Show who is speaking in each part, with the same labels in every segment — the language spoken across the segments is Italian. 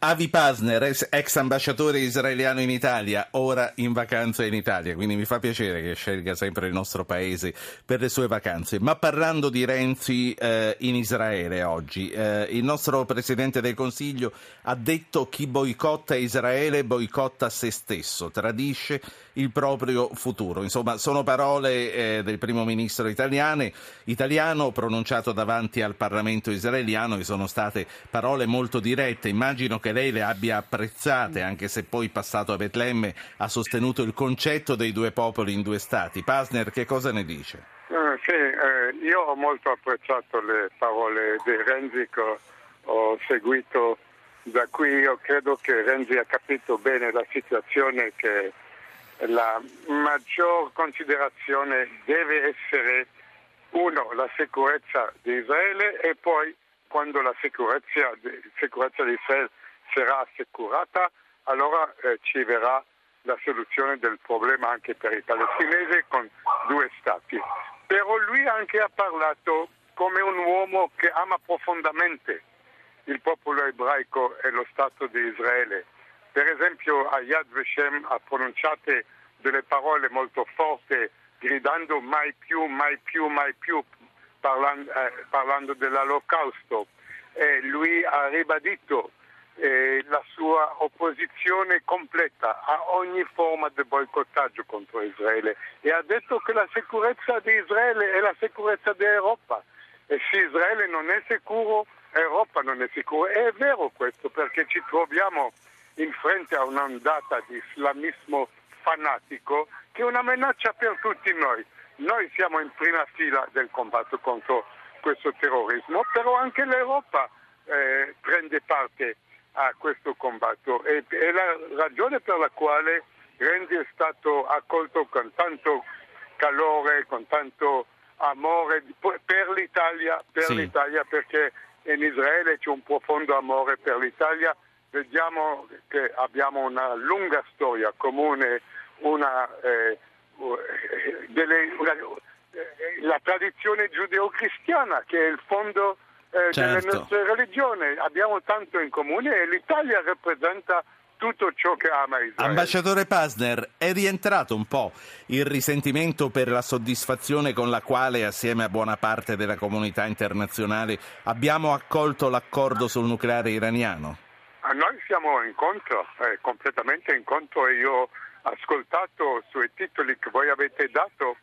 Speaker 1: Avi Pasner, ex ambasciatore israeliano in Italia, ora in vacanza in Italia, quindi mi fa piacere che scelga sempre il nostro paese per le sue vacanze. Ma parlando di Renzi eh, in Israele oggi, eh, il nostro Presidente del Consiglio ha detto chi boicotta Israele boicotta se stesso, tradisce il proprio futuro. Insomma, sono parole eh, del primo ministro italiane, italiano pronunciato davanti al Parlamento israeliano e sono state parole molto dirette. Immagino che che lei le abbia apprezzate, anche se poi passato a Betlemme ha sostenuto il concetto dei due popoli in due stati. Pasner, che cosa ne dice?
Speaker 2: Eh, sì, eh, io ho molto apprezzato le parole di Renzi che ho seguito da qui. Io credo che Renzi ha capito bene la situazione che la maggior considerazione deve essere uno, la sicurezza di Israele e poi quando la sicurezza, sicurezza di Israele sarà assicurata, allora eh, ci verrà la soluzione del problema anche per i palestinesi con due stati. Però lui anche ha parlato come un uomo che ama profondamente il popolo ebraico e lo Stato di Israele. Per esempio a Yad Vashem ha pronunciato delle parole molto forti, gridando mai più, mai più, mai più, parlando, eh, parlando dell'olocausto. E lui ha ribadito eh, la sua opposizione completa a ogni forma di boicottaggio contro Israele e ha detto che la sicurezza di Israele è la sicurezza dell'Europa e se Israele non è sicuro, Europa non è sicura. È vero questo perché ci troviamo in frente a un'ondata di islamismo fanatico che è una minaccia per tutti noi. Noi siamo in prima fila del combatto contro questo terrorismo, però anche l'Europa eh, prende parte a questo combatto e è la ragione per la quale Renzi è stato accolto con tanto calore, con tanto amore per l'Italia, per sì. l'Italia perché in Israele c'è un profondo amore per l'Italia. Vediamo che abbiamo una lunga storia comune, una, eh, delle, una, eh, la tradizione giudeo-cristiana che è il fondo eh, certo. delle nostre religioni. Abbiamo tanto in comune e l'Italia rappresenta tutto ciò che ama Israele.
Speaker 1: Ambasciatore Pasner, è rientrato un po' il risentimento per la soddisfazione con la quale, assieme a buona parte della comunità internazionale, abbiamo accolto l'accordo sul nucleare iraniano?
Speaker 2: Noi siamo in contro, eh, completamente in contro e io ho ascoltato sui titoli che voi avete dato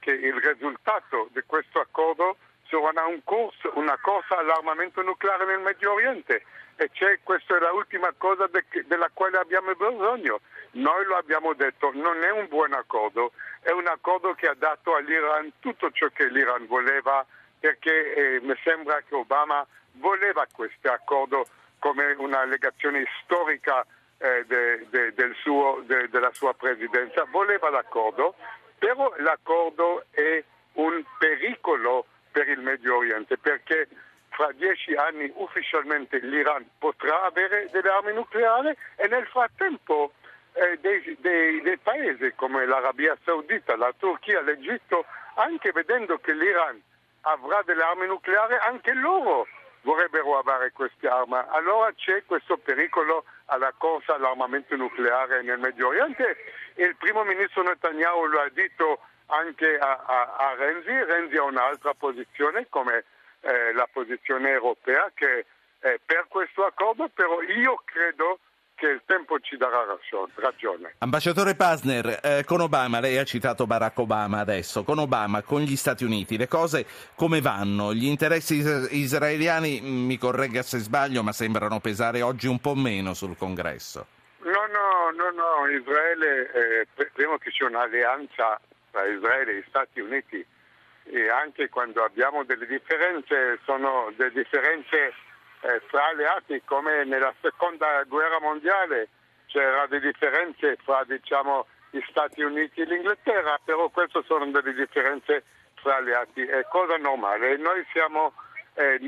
Speaker 2: che il risultato di questo accordo sarà un corso, una corsa all'armamento nucleare nel Medio Oriente. E questa è l'ultima cosa de, della quale abbiamo bisogno. Noi lo abbiamo detto, non è un buon accordo, è un accordo che ha dato all'Iran tutto ciò che l'Iran voleva perché eh, mi sembra che Obama voleva questo accordo come una legazione storica eh, de, de, del suo, della sua presidenza, voleva l'accordo, però l'accordo è un pericolo per il Medio Oriente perché fra dieci anni ufficialmente l'Iran potrà avere delle armi nucleari e nel frattempo eh, dei, dei, dei, paesi come l'Arabia Saudita, la Turchia, l'Egitto, anche vedendo che l'Iran avrà delle armi nucleari, anche loro vorrebbero avere queste armi. Allora c'è questo pericolo alla corsa all'armamento nucleare nel Medio Oriente il primo ministro Netanyahu lo ha detto anche a, a, a Renzi. Renzi ha un'altra posizione come eh, la posizione europea che è per questo accordo, però io credo che il tempo ci darà ragione.
Speaker 1: Ambasciatore Pasner, eh, con Obama, lei ha citato Barack Obama adesso, con Obama, con gli Stati Uniti, le cose come vanno? Gli interessi israeliani, mm, mi corregga se sbaglio, ma sembrano pesare oggi un po' meno sul congresso.
Speaker 2: No, no, no, no. Israele, eh, prima che c'è un'alleanza tra Israele e Stati Uniti e anche quando abbiamo delle differenze sono delle differenze eh, fra alleati come nella seconda guerra mondiale c'erano delle differenze fra diciamo, gli Stati Uniti e l'Inghilterra, però queste sono delle differenze fra alleati, è cosa normale. Noi siamo, eh,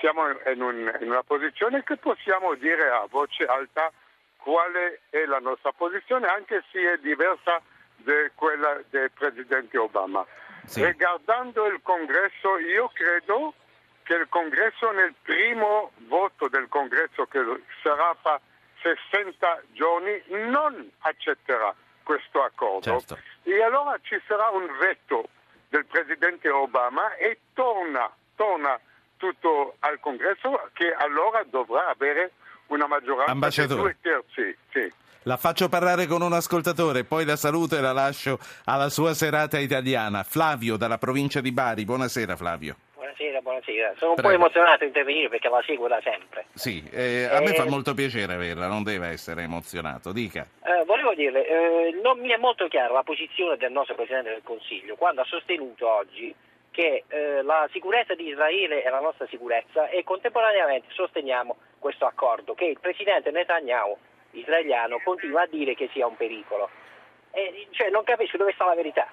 Speaker 2: siamo in, un, in una posizione che possiamo dire a voce alta quale è la nostra posizione, anche se è diversa di quella del Presidente Obama. Sì. Riguardando il congresso, io credo che il congresso nel primo voto del congresso che sarà fa 60 giorni non accetterà questo accordo.
Speaker 1: Certo.
Speaker 2: E allora ci sarà un veto del Presidente Obama e torna, torna tutto al Congresso che allora dovrà avere una maggioranza di due terzi. Sì.
Speaker 1: La faccio parlare con un ascoltatore, poi la saluto e la lascio alla sua serata italiana. Flavio dalla provincia di Bari. Buonasera Flavio.
Speaker 3: Buonasera, buonasera. Sono Prego. un po' emozionato a intervenire perché la seguo da sempre.
Speaker 1: Sì, eh, a eh, me fa molto piacere averla, non deve essere emozionato. Dica.
Speaker 3: Eh, volevo dirle, eh, non mi è molto chiara la posizione del nostro Presidente del Consiglio quando ha sostenuto oggi che eh, la sicurezza di Israele è la nostra sicurezza e contemporaneamente sosteniamo questo accordo che il Presidente Netanyahu israeliano continua a dire che sia un pericolo. E, cioè, non capisco dove sta la verità.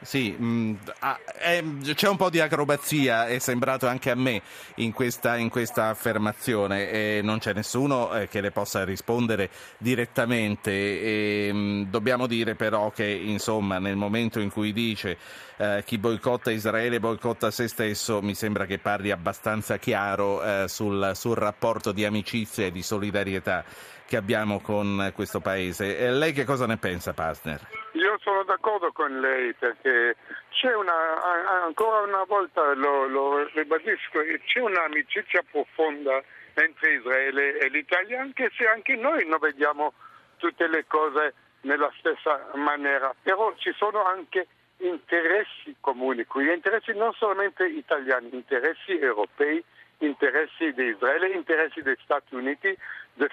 Speaker 1: Sì, mh, mm, ah, è, c'è un po' di acrobazia, è sembrato anche a me in questa, in questa affermazione e non c'è nessuno eh, che le possa rispondere direttamente. E, mh, mm, dobbiamo dire però che insomma, nel momento in cui dice eh, chi boicotta Israele boicotta se stesso, mi sembra che parli abbastanza chiaro eh, sul, sul rapporto di amicizia e di solidarietà che abbiamo con questo paese. E lei che cosa ne pensa, partner?
Speaker 2: Io sono d'accordo con lei perché c'è una, ancora una volta lo, lo ribadisco, c'è un'amicizia profonda entre Israele e l'Italia, anche se anche noi non vediamo tutte le cose nella stessa maniera, però ci sono anche interessi comuni qui, interessi non solamente italiani, interessi europei interessi di Israele, interessi degli Stati Uniti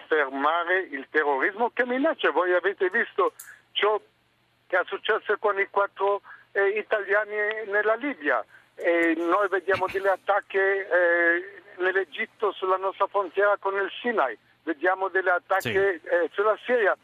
Speaker 2: fermare il terrorismo che minaccia. Voi avete visto ciò che è successo con i quattro eh, italiani nella Libia e noi vediamo degli attacchi eh, nell'Egitto sulla nostra frontiera con il Sinai, vediamo degli attacchi sì. eh, sulla Siria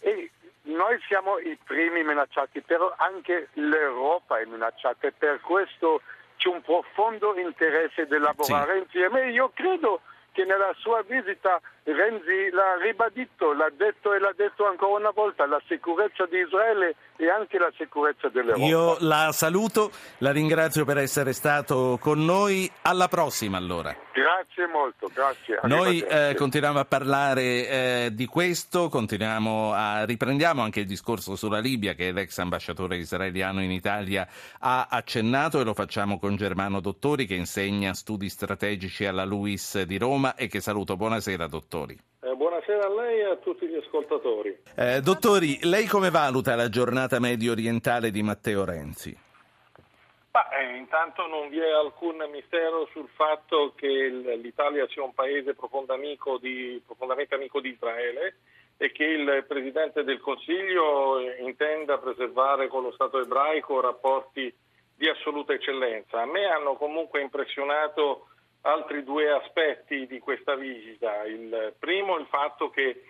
Speaker 2: e noi siamo i primi minacciati, però anche l'Europa è minacciata e per questo c'è un profondo interesse di lavorare sì. insieme. Io credo che nella sua visita Renzi l'ha ribadito, l'ha detto e l'ha detto ancora una volta, la sicurezza di Israele e anche la sicurezza dell'Europa.
Speaker 1: Io la saluto, la ringrazio per essere stato con noi, alla prossima allora.
Speaker 2: Grazie molto, grazie.
Speaker 1: Noi eh, continuiamo a parlare eh, di questo, continuiamo a, riprendiamo anche il discorso sulla Libia che l'ex ambasciatore israeliano in Italia ha accennato e lo facciamo con Germano Dottori che insegna studi strategici alla LUIS di Roma e che saluto. Buonasera dottori.
Speaker 4: Eh, buonasera a lei e a tutti gli ascoltatori.
Speaker 1: Eh, dottori, lei come valuta la giornata medio orientale di Matteo Renzi?
Speaker 4: Bah, eh, intanto non vi è alcun mistero sul fatto che l'Italia sia un paese di, profondamente amico di Israele e che il Presidente del Consiglio intenda preservare con lo Stato ebraico rapporti di assoluta eccellenza. A me hanno comunque impressionato altri due aspetti di questa visita. Il primo il fatto che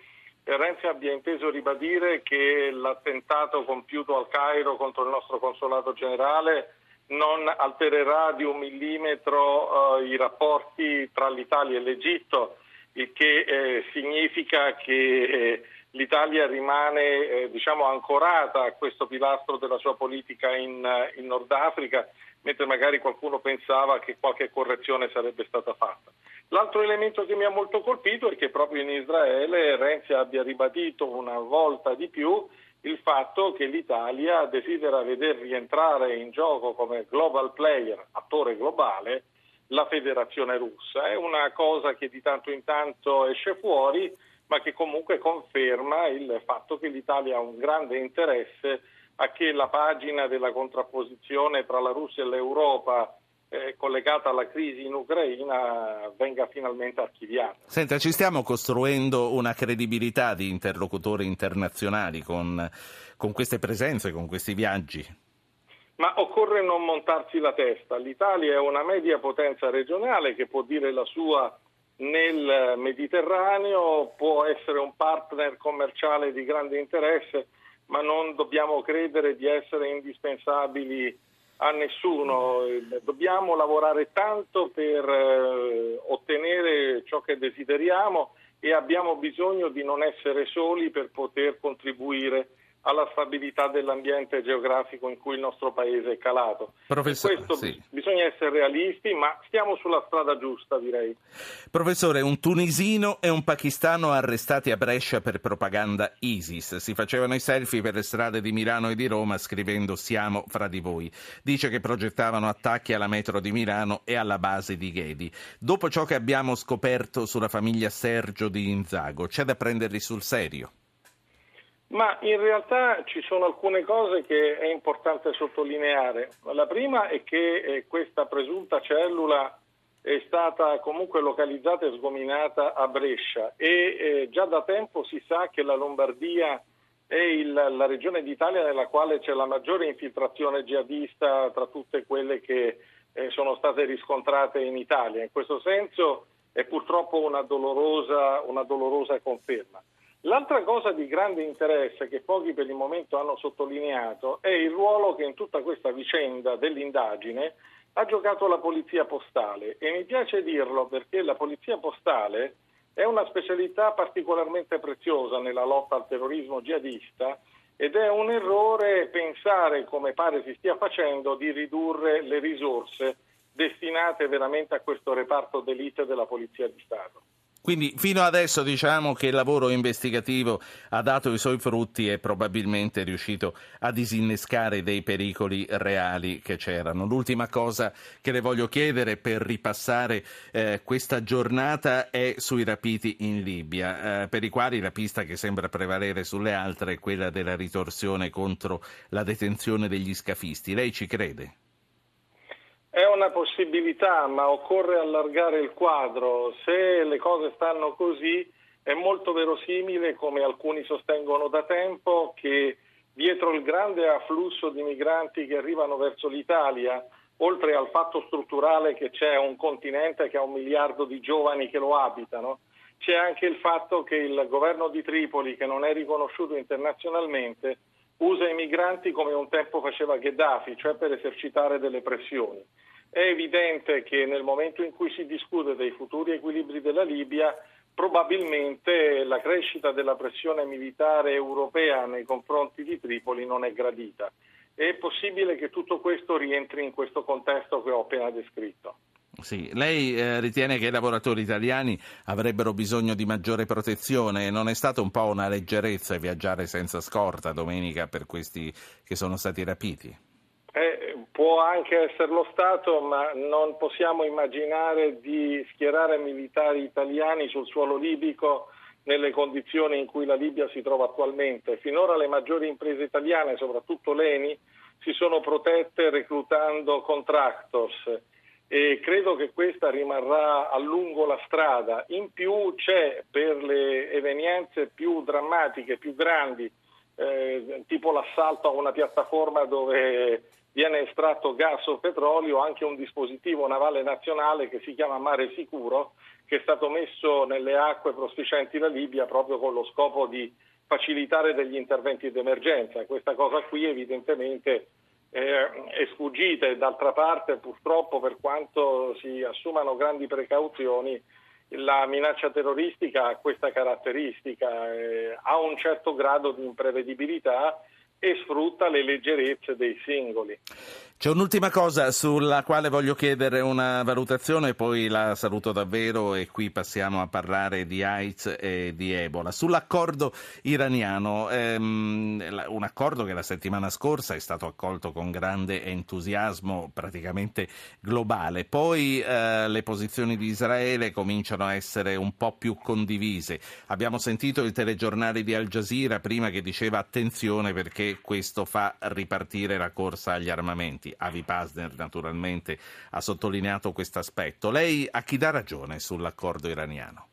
Speaker 4: Renzi abbia inteso ribadire che l'attentato compiuto al Cairo contro il nostro consolato generale non altererà di un millimetro uh, i rapporti tra l'Italia e l'Egitto, il che eh, significa che eh, l'Italia rimane eh, diciamo, ancorata a questo pilastro della sua politica in, in Nord Africa, mentre magari qualcuno pensava che qualche correzione sarebbe stata fatta. L'altro elemento che mi ha molto colpito è che proprio in Israele Renzi abbia ribadito una volta di più il fatto che l'Italia desidera veder rientrare in gioco come global player, attore globale, la federazione russa. È una cosa che di tanto in tanto esce fuori, ma che comunque conferma il fatto che l'Italia ha un grande interesse a che la pagina della contrapposizione tra la Russia e l'Europa eh, collegata alla crisi in Ucraina venga finalmente archiviata.
Speaker 1: Senta, ci stiamo costruendo una credibilità di interlocutori internazionali con, con queste presenze, con questi viaggi?
Speaker 4: Ma occorre non montarsi la testa. L'Italia è una media potenza regionale che può dire la sua nel Mediterraneo, può essere un partner commerciale di grande interesse, ma non dobbiamo credere di essere indispensabili a nessuno, dobbiamo lavorare tanto per eh, ottenere ciò che desideriamo e abbiamo bisogno di non essere soli per poter contribuire alla stabilità dell'ambiente geografico in cui il nostro paese è calato.
Speaker 1: Professore,
Speaker 4: questo
Speaker 1: sì.
Speaker 4: bisogna essere realisti, ma stiamo sulla strada giusta, direi.
Speaker 1: Professore, un tunisino e un pakistano arrestati a Brescia per propaganda ISIS. Si facevano i selfie per le strade di Milano e di Roma scrivendo siamo fra di voi. Dice che progettavano attacchi alla metro di Milano e alla base di Ghedi. Dopo ciò che abbiamo scoperto sulla famiglia Sergio di Inzago, c'è da prenderli sul serio?
Speaker 4: Ma in realtà ci sono alcune cose che è importante sottolineare. La prima è che eh, questa presunta cellula è stata comunque localizzata e sgominata a Brescia e eh, già da tempo si sa che la Lombardia è il, la regione d'Italia nella quale c'è la maggiore infiltrazione jihadista tra tutte quelle che eh, sono state riscontrate in Italia. In questo senso è purtroppo una dolorosa, una dolorosa conferma. L'altra cosa di grande interesse che pochi per il momento hanno sottolineato è il ruolo che in tutta questa vicenda dell'indagine ha giocato la polizia postale e mi piace dirlo perché la polizia postale è una specialità particolarmente preziosa nella lotta al terrorismo jihadista ed è un errore pensare, come pare si stia facendo, di ridurre le risorse destinate veramente a questo reparto d'elite della Polizia di Stato.
Speaker 1: Quindi fino adesso diciamo che il lavoro investigativo ha dato i suoi frutti e probabilmente è riuscito a disinnescare dei pericoli reali che c'erano. L'ultima cosa che le voglio chiedere per ripassare eh, questa giornata è sui rapiti in Libia, eh, per i quali la pista che sembra prevalere sulle altre è quella della ritorsione contro la detenzione degli scafisti. Lei ci crede?
Speaker 4: È una possibilità, ma occorre allargare il quadro. Se le cose stanno così, è molto verosimile, come alcuni sostengono da tempo, che dietro il grande afflusso di migranti che arrivano verso l'Italia, oltre al fatto strutturale che c'è un continente che ha un miliardo di giovani che lo abitano, c'è anche il fatto che il governo di Tripoli, che non è riconosciuto internazionalmente, usa i migranti come un tempo faceva Gheddafi, cioè per esercitare delle pressioni. È evidente che nel momento in cui si discute dei futuri equilibri della Libia, probabilmente la crescita della pressione militare europea nei confronti di Tripoli non è gradita. È possibile che tutto questo rientri in questo contesto che ho appena descritto.
Speaker 1: Sì. Lei eh, ritiene che i lavoratori italiani avrebbero bisogno di maggiore protezione? Non è stata un po' una leggerezza viaggiare senza scorta domenica per questi che sono stati rapiti?
Speaker 4: Può anche essere lo Stato, ma non possiamo immaginare di schierare militari italiani sul suolo libico nelle condizioni in cui la Libia si trova attualmente. Finora le maggiori imprese italiane, soprattutto l'ENI, si sono protette reclutando contractors e credo che questa rimarrà a lungo la strada. In più c'è per le evenienze più drammatiche, più grandi, eh, tipo l'assalto a una piattaforma dove viene estratto gas o petrolio, anche un dispositivo navale nazionale che si chiama Mare Sicuro, che è stato messo nelle acque prospicienti la Libia proprio con lo scopo di facilitare degli interventi d'emergenza. Questa cosa qui evidentemente eh, è sfuggita e d'altra parte purtroppo per quanto si assumano grandi precauzioni la minaccia terroristica ha questa caratteristica, eh, ha un certo grado di imprevedibilità e sfrutta le leggerezze dei singoli.
Speaker 1: C'è un'ultima cosa sulla quale voglio chiedere una valutazione, poi la saluto davvero e qui passiamo a parlare di AIDS e di Ebola. Sull'accordo iraniano, ehm, un accordo che la settimana scorsa è stato accolto con grande entusiasmo praticamente globale, poi eh, le posizioni di Israele cominciano a essere un po' più condivise. Abbiamo sentito il telegiornale di Al Jazeera prima che diceva attenzione perché questo fa ripartire la corsa agli armamenti. Avi Pasner naturalmente ha sottolineato questo aspetto. Lei a chi dà ragione sull'accordo iraniano?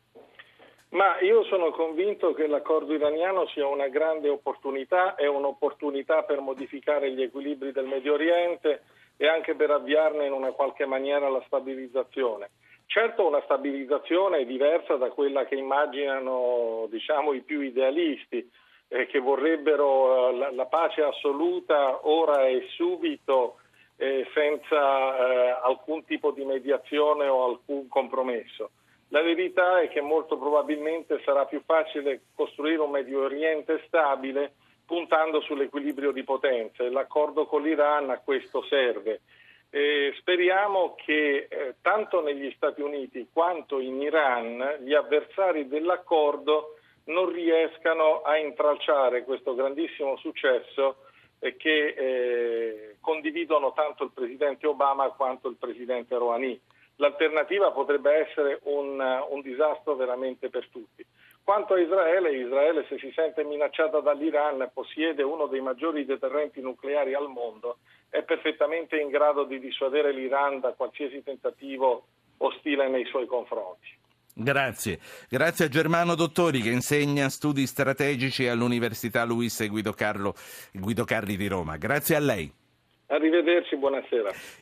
Speaker 4: Ma io sono convinto che l'accordo iraniano sia una grande opportunità, è un'opportunità per modificare gli equilibri del Medio Oriente e anche per avviarne in una qualche maniera la stabilizzazione. Certo una stabilizzazione diversa da quella che immaginano diciamo, i più idealisti, eh, che vorrebbero eh, la, la, pace assoluta ora e subito eh, senza eh, alcun tipo di mediazione o alcun compromesso. La verità è che molto probabilmente sarà più facile costruire un Medio Oriente stabile puntando sull'equilibrio di potenze. L'accordo con l'Iran a questo serve. E speriamo che eh, tanto negli Stati Uniti quanto in Iran gli avversari dell'accordo non riescano a intralciare questo grandissimo successo eh, che eh, condividono tanto il presidente Obama quanto il presidente Rouhani. L'alternativa potrebbe essere un, un disastro veramente per tutti. Quanto a Israele, Israele se si sente minacciata dall'Iran possiede uno dei maggiori deterrenti nucleari al mondo, è perfettamente in grado di dissuadere l'Iran da qualsiasi tentativo ostile nei suoi confronti.
Speaker 1: Grazie. Grazie a Germano Dottori che insegna studi strategici all'Università Luis Guido, Carlo, Guido Carli di Roma. Grazie a lei.
Speaker 4: Arrivederci, buonasera.